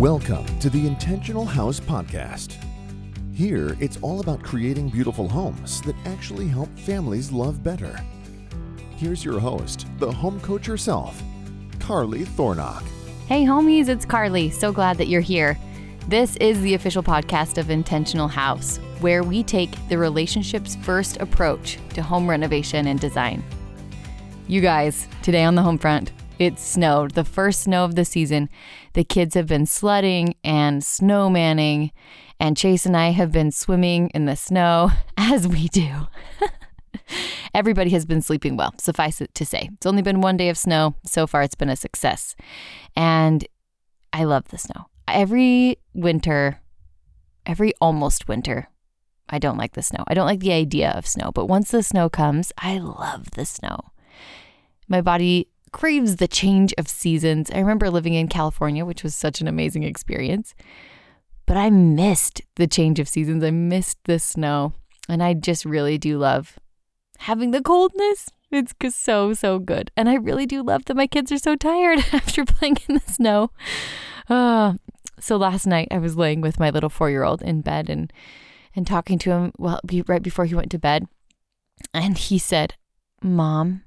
Welcome to the Intentional House Podcast. Here, it's all about creating beautiful homes that actually help families love better. Here's your host, the home coach herself, Carly Thornock. Hey, homies, it's Carly. So glad that you're here. This is the official podcast of Intentional House, where we take the relationships first approach to home renovation and design. You guys, today on the home front, it snowed, the first snow of the season. The kids have been sledding and snowmanning, and Chase and I have been swimming in the snow as we do. Everybody has been sleeping well, suffice it to say. It's only been one day of snow. So far, it's been a success. And I love the snow. Every winter, every almost winter, I don't like the snow. I don't like the idea of snow, but once the snow comes, I love the snow. My body craves the change of seasons. I remember living in California, which was such an amazing experience, but I missed the change of seasons. I missed the snow, and I just really do love having the coldness. It's so, so good. And I really do love that my kids are so tired after playing in the snow. Uh, so last night I was laying with my little four year old in bed and, and talking to him well, right before he went to bed. And he said, Mom,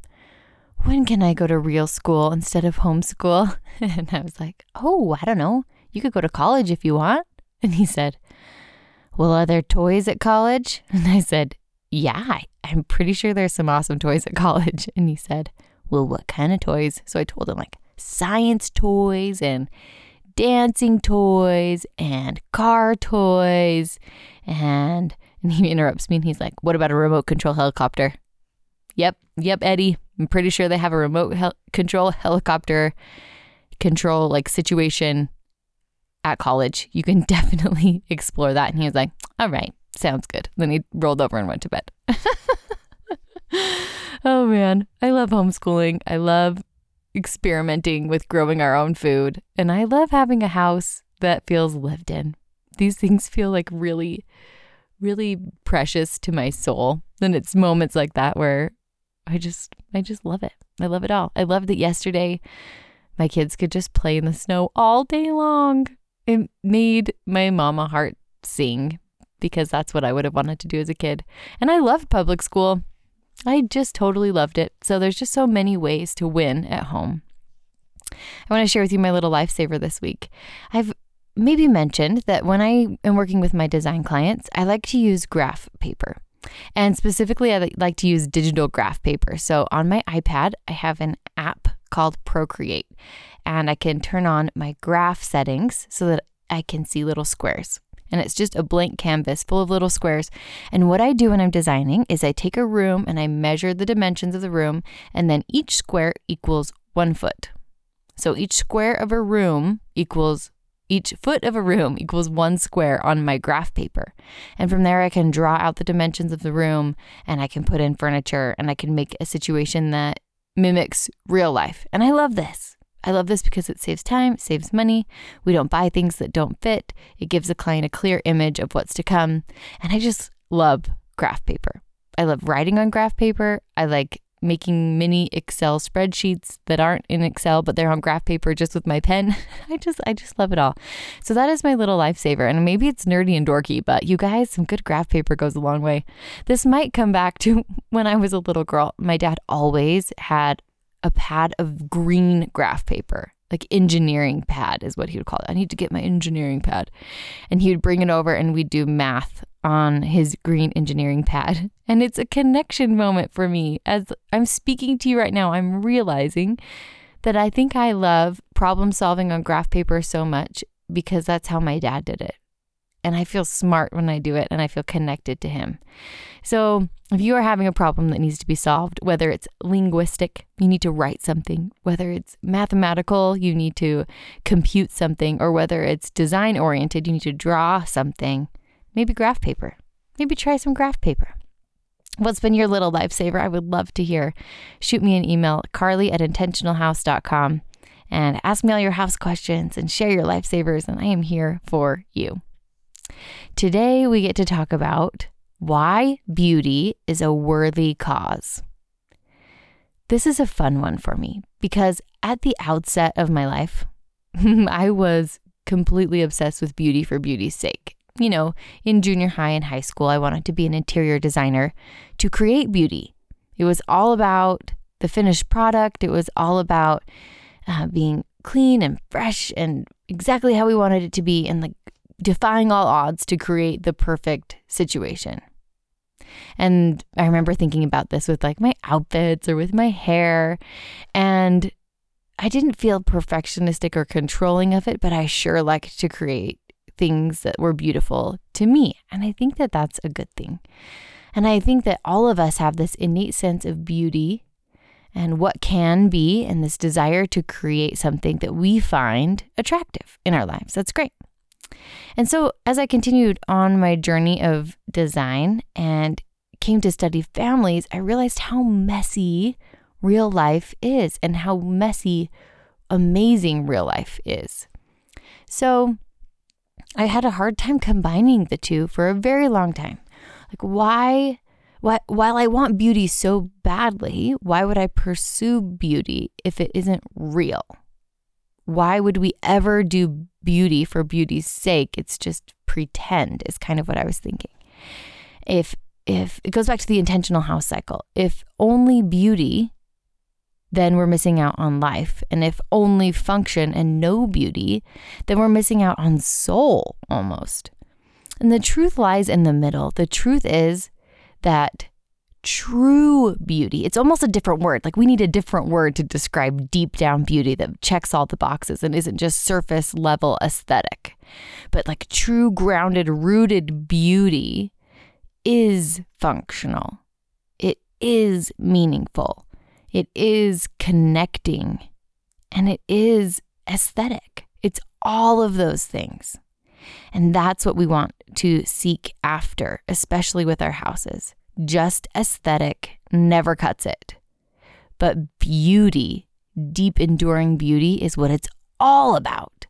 when can I go to real school instead of homeschool? And I was like, Oh, I don't know. You could go to college if you want. And he said, Well, are there toys at college? And I said, Yeah, I'm pretty sure there's some awesome toys at college. And he said, Well, what kind of toys? So I told him, like, science toys and dancing toys and car toys. And, and he interrupts me and he's like, What about a remote control helicopter? Yep, yep, Eddie. I'm pretty sure they have a remote hel- control helicopter control like situation at college. You can definitely explore that. And he was like, All right, sounds good. Then he rolled over and went to bed. oh man, I love homeschooling. I love experimenting with growing our own food. And I love having a house that feels lived in. These things feel like really, really precious to my soul. And it's moments like that where I just, I just love it. I love it all. I love that yesterday my kids could just play in the snow all day long. It made my mama heart sing because that's what I would have wanted to do as a kid. And I loved public school. I just totally loved it. So there's just so many ways to win at home. I want to share with you my little lifesaver this week. I've maybe mentioned that when I am working with my design clients, I like to use graph paper. And specifically, I like to use digital graph paper. So on my iPad, I have an app called Procreate, and I can turn on my graph settings so that I can see little squares and it's just a blank canvas full of little squares. And what I do when I'm designing is I take a room and I measure the dimensions of the room, and then each square equals one foot. So each square of a room equals each foot of a room equals one square on my graph paper. And from there, I can draw out the dimensions of the room and I can put in furniture and I can make a situation that mimics real life. And I love this. I love this because it saves time, saves money. We don't buy things that don't fit. It gives the client a clear image of what's to come. And I just love graph paper. I love writing on graph paper. I like making mini Excel spreadsheets that aren't in Excel but they're on graph paper just with my pen. I just I just love it all. So that is my little lifesaver and maybe it's nerdy and dorky, but you guys, some good graph paper goes a long way. This might come back to when I was a little girl. My dad always had a pad of green graph paper, like engineering pad is what he would call it. I need to get my engineering pad. And he would bring it over and we'd do math on his green engineering pad. And it's a connection moment for me. As I'm speaking to you right now, I'm realizing that I think I love problem solving on graph paper so much because that's how my dad did it and I feel smart when I do it and I feel connected to him. So, if you are having a problem that needs to be solved, whether it's linguistic, you need to write something, whether it's mathematical, you need to compute something, or whether it's design oriented, you need to draw something, maybe graph paper. Maybe try some graph paper. What's been your little lifesaver? I would love to hear. Shoot me an email, carly at intentionalhouse.com, and ask me all your house questions and share your lifesavers, and I am here for you. Today, we get to talk about why beauty is a worthy cause. This is a fun one for me because at the outset of my life, I was completely obsessed with beauty for beauty's sake. You know, in junior high and high school, I wanted to be an interior designer to create beauty. It was all about the finished product, it was all about uh, being clean and fresh and exactly how we wanted it to be and like defying all odds to create the perfect situation. And I remember thinking about this with like my outfits or with my hair. And I didn't feel perfectionistic or controlling of it, but I sure liked to create things that were beautiful to me. And I think that that's a good thing. And I think that all of us have this innate sense of beauty and what can be and this desire to create something that we find attractive in our lives. That's great. And so, as I continued on my journey of design and came to study families, I realized how messy real life is and how messy amazing real life is. So, I had a hard time combining the two for a very long time. Like, why while I want beauty so badly, why would I pursue beauty if it isn't real? Why would we ever do beauty for beauty's sake? It's just pretend, is kind of what I was thinking. If if it goes back to the intentional house cycle, if only beauty, then we're missing out on life. And if only function and no beauty, then we're missing out on soul almost. And the truth lies in the middle. The truth is that true beauty, it's almost a different word. Like we need a different word to describe deep down beauty that checks all the boxes and isn't just surface level aesthetic. But like true, grounded, rooted beauty is functional, it is meaningful, it is connecting, and it is aesthetic. It's all of those things. And that's what we want to seek after, especially with our houses. Just aesthetic never cuts it. But beauty, deep, enduring beauty, is what it's all about.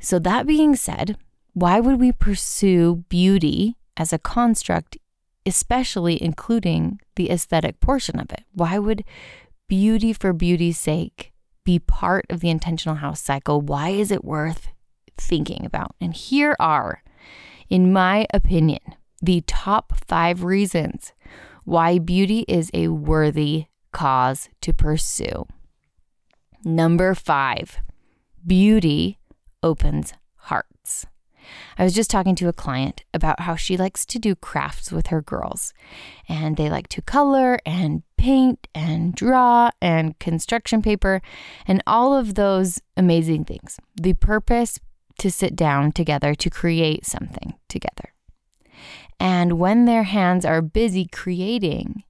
So, that being said, why would we pursue beauty as a construct, especially including the aesthetic portion of it? Why would beauty for beauty's sake be part of the intentional house cycle? Why is it worth thinking about. And here are, in my opinion, the top five reasons why beauty is a worthy cause to pursue. Number five, beauty opens. I was just talking to a client about how she likes to do crafts with her girls, and they like to color and paint and draw and construction paper and all of those amazing things. The purpose to sit down together to create something together. And when their hands are busy creating,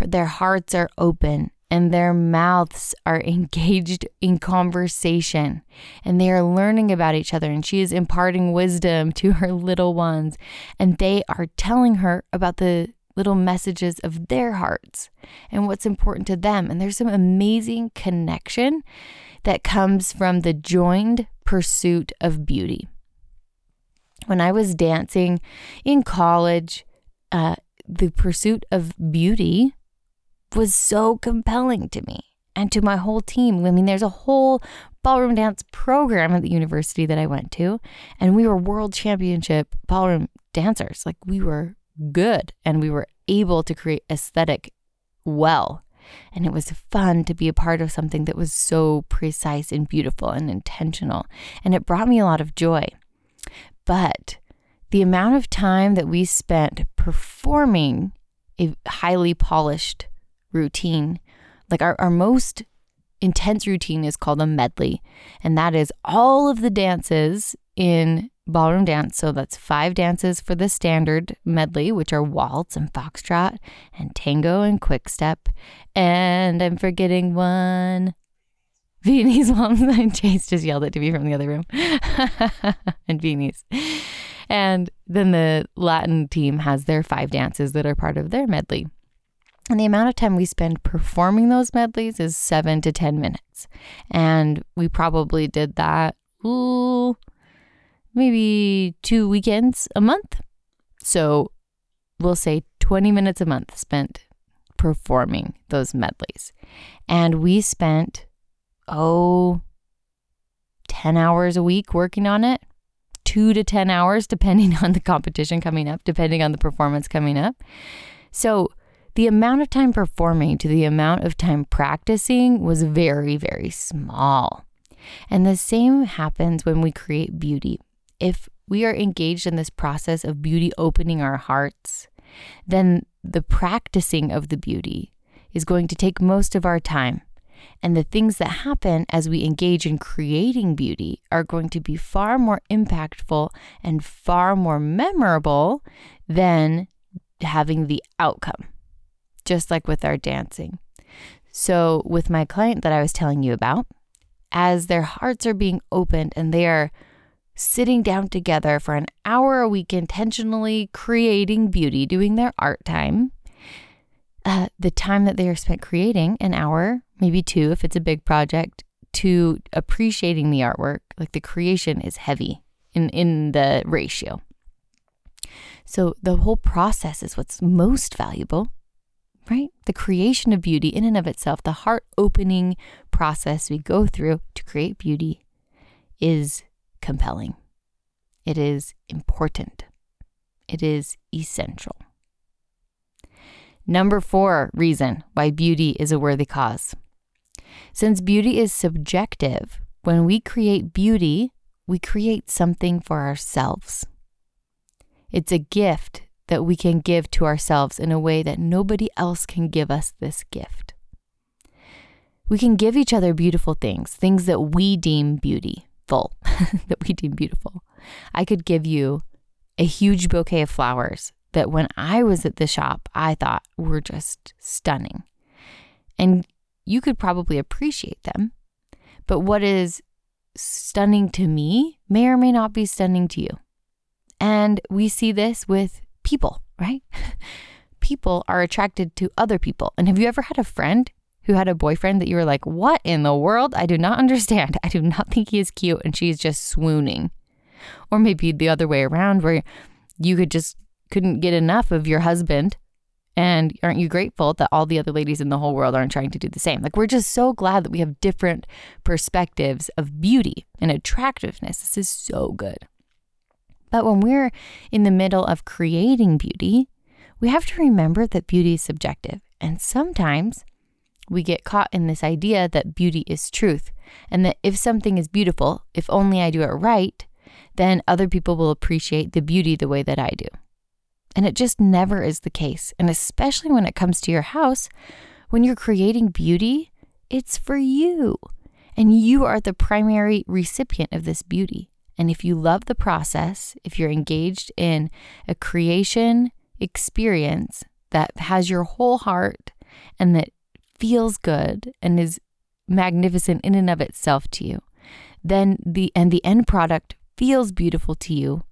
their hearts are open and their mouths are engaged in conversation and they are learning about each other. And she is imparting wisdom to her little ones, and they are telling her about the little messages of their hearts and what's important to them. And there's some amazing connection that comes from the joined pursuit of beauty. When I was dancing in college, uh, the pursuit of beauty was so compelling to me and to my whole team. I mean, there's a whole ballroom dance program at the university that I went to, and we were world championship ballroom dancers. Like, we were good and we were able to create aesthetic well. And it was fun to be a part of something that was so precise and beautiful and intentional. And it brought me a lot of joy. But the amount of time that we spent performing a highly polished routine, like our, our most intense routine is called a medley. And that is all of the dances in ballroom dance. So that's five dances for the standard medley, which are waltz and foxtrot and tango and quick step. And I'm forgetting one. Viennese waltz. Chase just yelled it to me from the other room. and Viennese. And then the Latin team has their five dances that are part of their medley. And the amount of time we spend performing those medleys is seven to 10 minutes. And we probably did that, ooh, maybe two weekends a month. So we'll say 20 minutes a month spent performing those medleys. And we spent, oh, 10 hours a week working on it, two to 10 hours, depending on the competition coming up, depending on the performance coming up. So, the amount of time performing to the amount of time practicing was very, very small. And the same happens when we create beauty. If we are engaged in this process of beauty opening our hearts, then the practicing of the beauty is going to take most of our time. And the things that happen as we engage in creating beauty are going to be far more impactful and far more memorable than having the outcome, just like with our dancing. So, with my client that I was telling you about, as their hearts are being opened and they are sitting down together for an hour a week, intentionally creating beauty, doing their art time, uh, the time that they are spent creating, an hour, maybe two if it's a big project, to appreciating the artwork, like the creation is heavy in, in the ratio. So the whole process is what's most valuable, right? The creation of beauty in and of itself, the heart opening process we go through to create beauty is compelling. It is important. It is essential. Number four reason why beauty is a worthy cause. Since beauty is subjective, when we create beauty, we create something for ourselves. It's a gift that we can give to ourselves in a way that nobody else can give us this gift. We can give each other beautiful things, things that we deem beautiful, that we deem beautiful. I could give you a huge bouquet of flowers that when I was at the shop, I thought were just stunning. And you could probably appreciate them. But what is stunning to me may or may not be stunning to you. And we see this with people, right? people are attracted to other people. And have you ever had a friend who had a boyfriend that you were like, what in the world? I do not understand. I do not think he is cute. And she's just swooning. Or maybe the other way around, where you could just couldn't get enough of your husband. And aren't you grateful that all the other ladies in the whole world aren't trying to do the same? Like, we're just so glad that we have different perspectives of beauty and attractiveness. This is so good. But when we're in the middle of creating beauty, we have to remember that beauty is subjective. And sometimes we get caught in this idea that beauty is truth and that if something is beautiful, if only I do it right, then other people will appreciate the beauty the way that I do. And it just never is the case. And especially when it comes to your house, when you're creating beauty, it's for you. And you are the primary recipient of this beauty. And if you love the process, if you're engaged in a creation experience that has your whole heart and that feels good and is magnificent in and of itself to you, then the and the end product feels beautiful to you,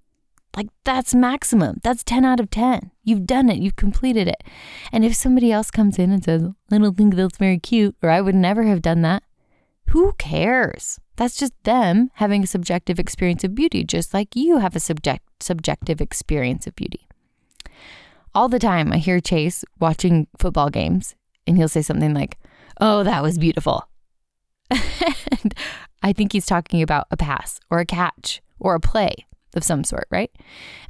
like that's maximum. That's 10 out of 10. You've done it. You've completed it. And if somebody else comes in and says, I don't think that's very cute, or I would never have done that, who cares? That's just them having a subjective experience of beauty, just like you have a subject, subjective experience of beauty. All the time, I hear Chase watching football games, and he'll say something like, Oh, that was beautiful. and I think he's talking about a pass or a catch or a play of some sort, right?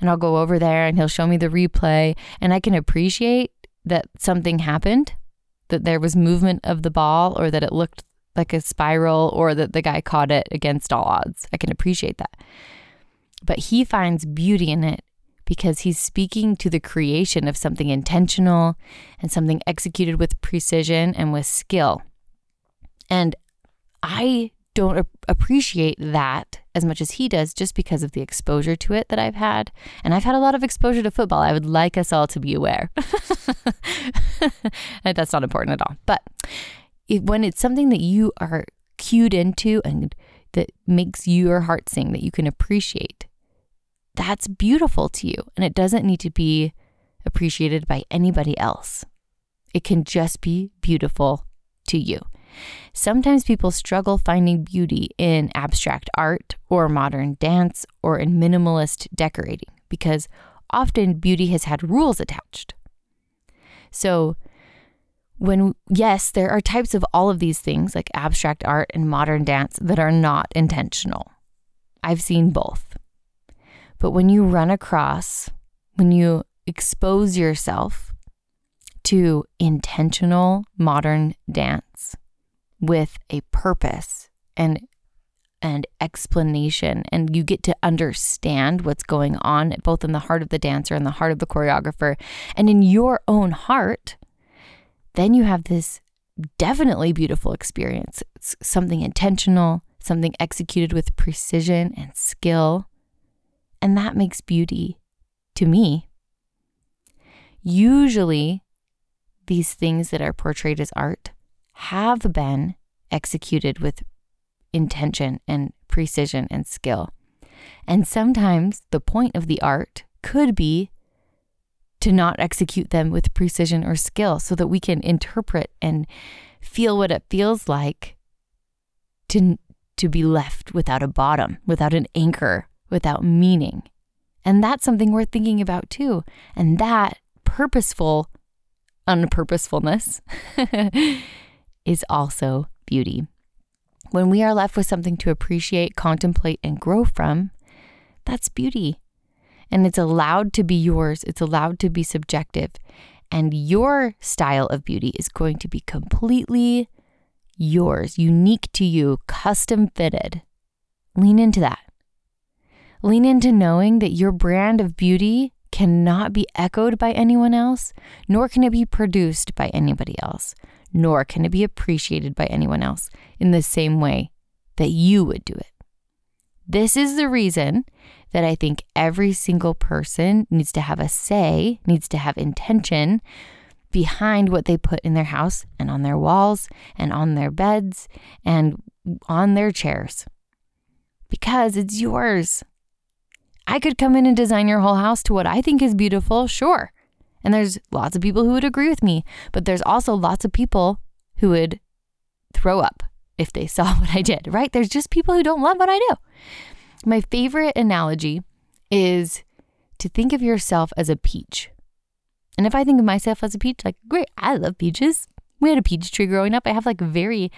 And I'll go over there and he'll show me the replay and I can appreciate that something happened, that there was movement of the ball or that it looked like a spiral or that the guy caught it against all odds. I can appreciate that. But he finds beauty in it because he's speaking to the creation of something intentional and something executed with precision and with skill. And I don't appreciate that as much as he does just because of the exposure to it that I've had. And I've had a lot of exposure to football. I would like us all to be aware. That's not important at all. But if, when it's something that you are cued into and that makes your heart sing, that you can appreciate, that's beautiful to you. And it doesn't need to be appreciated by anybody else. It can just be beautiful to you. Sometimes people struggle finding beauty in abstract art or modern dance or in minimalist decorating because often beauty has had rules attached. So, when, yes, there are types of all of these things like abstract art and modern dance that are not intentional. I've seen both. But when you run across, when you expose yourself to intentional modern dance with a purpose and and explanation and you get to understand what's going on both in the heart of the dancer and the heart of the choreographer and in your own heart then you have this definitely beautiful experience. It's something intentional something executed with precision and skill. And that makes beauty to me. Usually these things that are portrayed as art have been executed with intention and precision and skill. And sometimes the point of the art could be to not execute them with precision or skill so that we can interpret and feel what it feels like to to be left without a bottom, without an anchor, without meaning. And that's something worth thinking about too. And that purposeful unpurposefulness is also beauty. When we are left with something to appreciate, contemplate, and grow from, that's beauty. And it's allowed to be yours, it's allowed to be subjective. And your style of beauty is going to be completely yours, unique to you, custom fitted. Lean into that. Lean into knowing that your brand of beauty cannot be echoed by anyone else, nor can it be produced by anybody else nor can it be appreciated by anyone else in the same way that you would do it. This is the reason that I think every single person needs to have a say, needs to have intention behind what they put in their house and on their walls and on their beds and on their chairs because it's yours. I could come in and design your whole house to what I think is beautiful, sure. And there's lots of people who would agree with me, but there's also lots of people who would throw up if they saw what I did, right? There's just people who don't love what I do. My favorite analogy is to think of yourself as a peach. And if I think of myself as a peach, like, great, I love peaches. We had a peach tree growing up. I have like very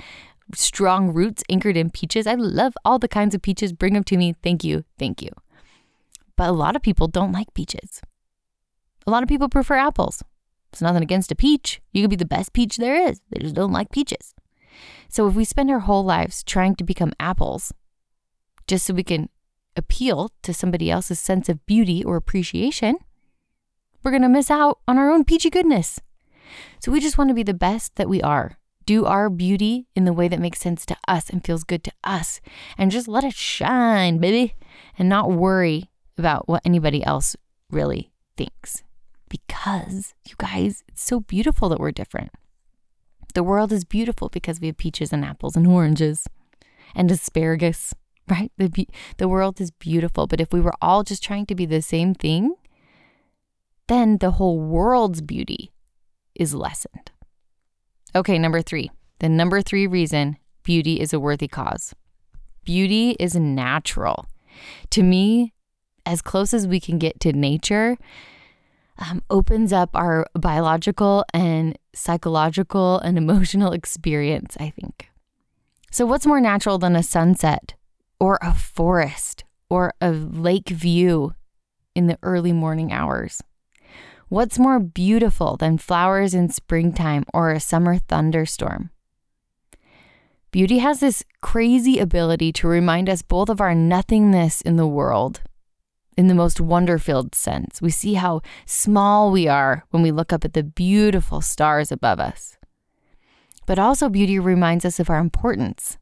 strong roots anchored in peaches. I love all the kinds of peaches. Bring them to me. Thank you. Thank you. But a lot of people don't like peaches. A lot of people prefer apples. It's nothing against a peach. You could be the best peach there is. They just don't like peaches. So if we spend our whole lives trying to become apples just so we can appeal to somebody else's sense of beauty or appreciation, we're going to miss out on our own peachy goodness. So we just want to be the best that we are. Do our beauty in the way that makes sense to us and feels good to us. And just let it shine, baby. And not worry about what anybody else really thinks because, you guys, it's so beautiful that we're different. The world is beautiful because we have peaches and apples and oranges and asparagus, right? The, the world is beautiful. But if we were all just trying to be the same thing, then the whole world's beauty is lessened. Okay, number three. The number three reason beauty is a worthy cause. Beauty is natural. To me, as close as we can get to nature, um, opens up our biological and psychological and emotional experience, I think. So, what's more natural than a sunset or a forest or a lake view in the early morning hours? What's more beautiful than flowers in springtime or a summer thunderstorm? Beauty has this crazy ability to remind us both of our nothingness in the world in the most wonder filled sense. We see how small we are when we look up at the beautiful stars above us. But also, beauty reminds us of our importance.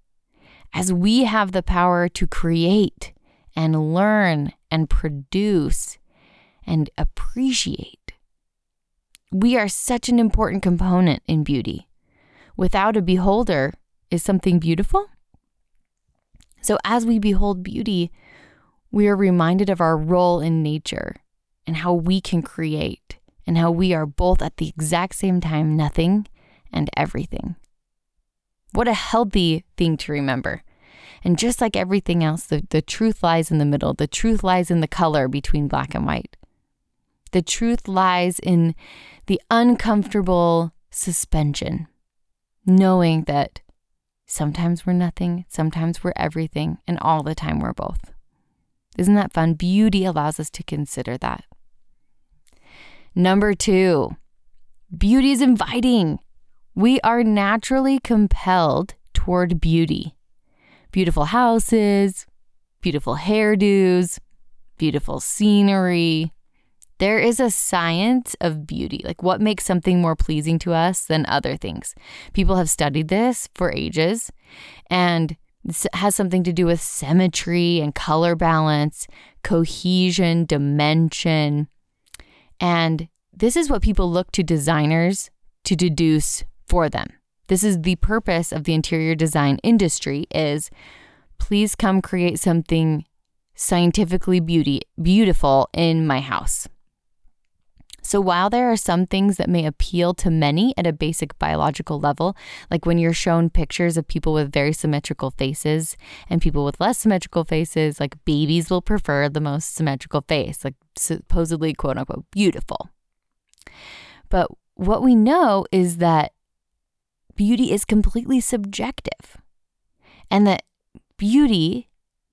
As we have the power to create and learn and produce and appreciate, we are such an important component in beauty. Without a beholder, is something beautiful? So, as we behold beauty, we are reminded of our role in nature and how we can create and how we are both at the exact same time nothing and everything. What a healthy thing to remember. And just like everything else, the, the truth lies in the middle. The truth lies in the color between black and white. The truth lies in the uncomfortable suspension, knowing that sometimes we're nothing, sometimes we're everything, and all the time we're both. Isn't that fun? Beauty allows us to consider that. Number two, beauty is inviting. We are naturally compelled toward beauty. Beautiful houses, beautiful hairdos, beautiful scenery. There is a science of beauty, like what makes something more pleasing to us than other things. People have studied this for ages, and it has something to do with symmetry and color balance, cohesion, dimension. And this is what people look to designers to deduce for them. This is the purpose of the interior design industry is please come create something scientifically beauty beautiful in my house. So while there are some things that may appeal to many at a basic biological level, like when you're shown pictures of people with very symmetrical faces and people with less symmetrical faces, like babies will prefer the most symmetrical face, like supposedly quote unquote beautiful. But what we know is that beauty is completely subjective and that beauty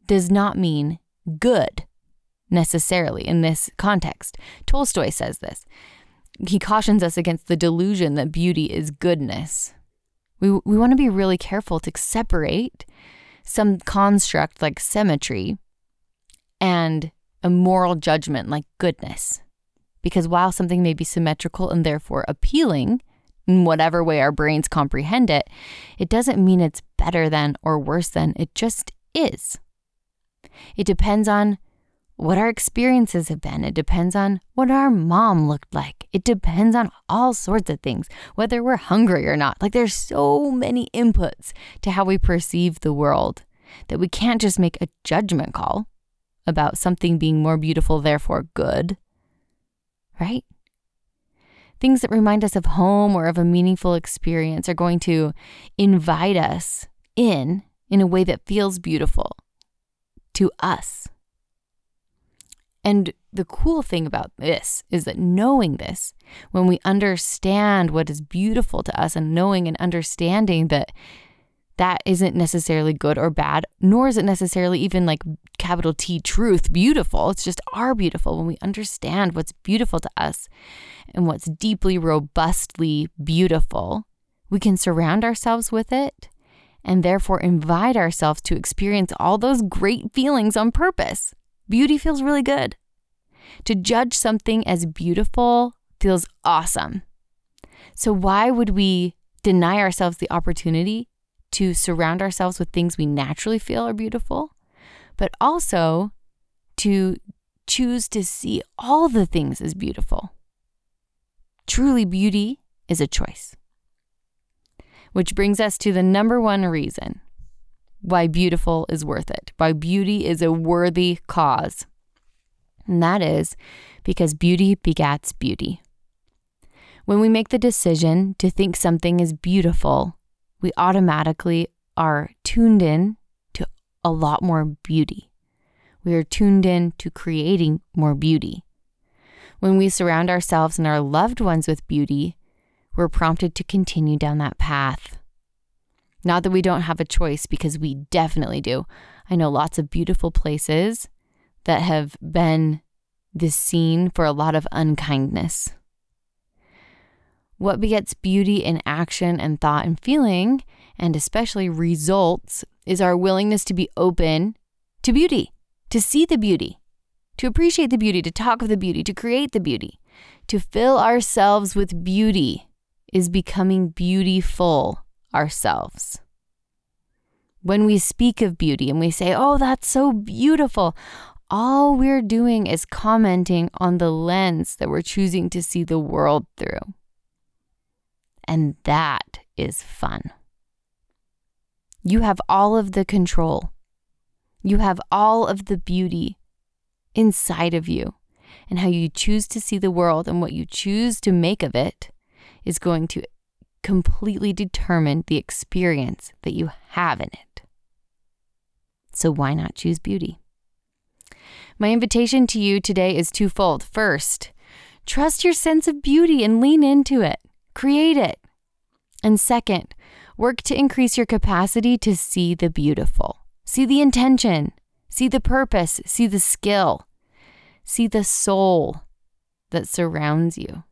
does not mean good necessarily in this context. Tolstoy says this. He cautions us against the delusion that beauty is goodness. We, we want to be really careful to separate some construct like symmetry and a moral judgment like goodness. Because while something may be symmetrical and therefore appealing, in whatever way our brains comprehend it, it doesn't mean it's better than or worse than. It just is. It depends on what our experiences have been. It depends on what our mom looked like. It depends on all sorts of things, whether we're hungry or not. Like there's so many inputs to how we perceive the world that we can't just make a judgment call about something being more beautiful, therefore good. Right? Things that remind us of home or of a meaningful experience are going to invite us in in a way that feels beautiful to us. And the cool thing about this is that knowing this, when we understand what is beautiful to us and knowing and understanding that that isn't necessarily good or bad, nor is it necessarily even like capital T truth beautiful. It's just our beautiful when we understand what's beautiful to us and what's deeply, robustly beautiful. We can surround ourselves with it and therefore invite ourselves to experience all those great feelings on purpose. Beauty feels really good. To judge something as beautiful feels awesome. So, why would we deny ourselves the opportunity to surround ourselves with things we naturally feel are beautiful, but also to choose to see all the things as beautiful? Truly, beauty is a choice. Which brings us to the number one reason why beautiful is worth it, why beauty is a worthy cause. And that is because beauty begats beauty. When we make the decision to think something is beautiful, we automatically are tuned in to a lot more beauty. We are tuned in to creating more beauty. When we surround ourselves and our loved ones with beauty, we're prompted to continue down that path. Not that we don't have a choice, because we definitely do. I know lots of beautiful places that have been the scene for a lot of unkindness. What begets beauty in action and thought and feeling, and especially results, is our willingness to be open to beauty, to see the beauty, to appreciate the beauty, to talk of the beauty, to create the beauty, to fill ourselves with beauty is becoming beautiful ourselves. When we speak of beauty and we say, oh, that's so beautiful, all we're doing is commenting on the lens that we're choosing to see the world through. And that is fun. You have all of the control. You have all of the beauty inside of you. And how you choose to see the world and what you choose to make of it is going to completely determine the experience that you have in it. So, why not choose beauty? My invitation to you today is twofold. First, trust your sense of beauty and lean into it. Create it. And second, work to increase your capacity to see the beautiful, see the intention, see the purpose, see the skill, see the soul that surrounds you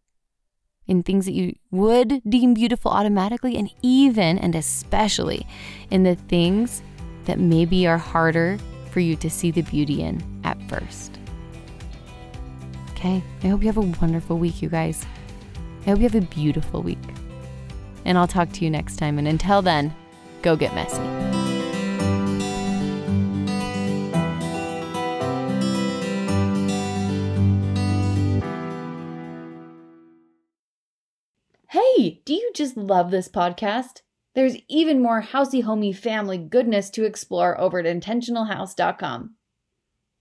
in things that you would deem beautiful automatically, and even and especially in the things that maybe are harder for you to see the beauty in at first. Okay, I hope you have a wonderful week, you guys. I hope you have a beautiful week. And I'll talk to you next time. And until then, go get messy. Hey, do you just love this podcast? There's even more housey, homey family goodness to explore over at intentionalhouse.com.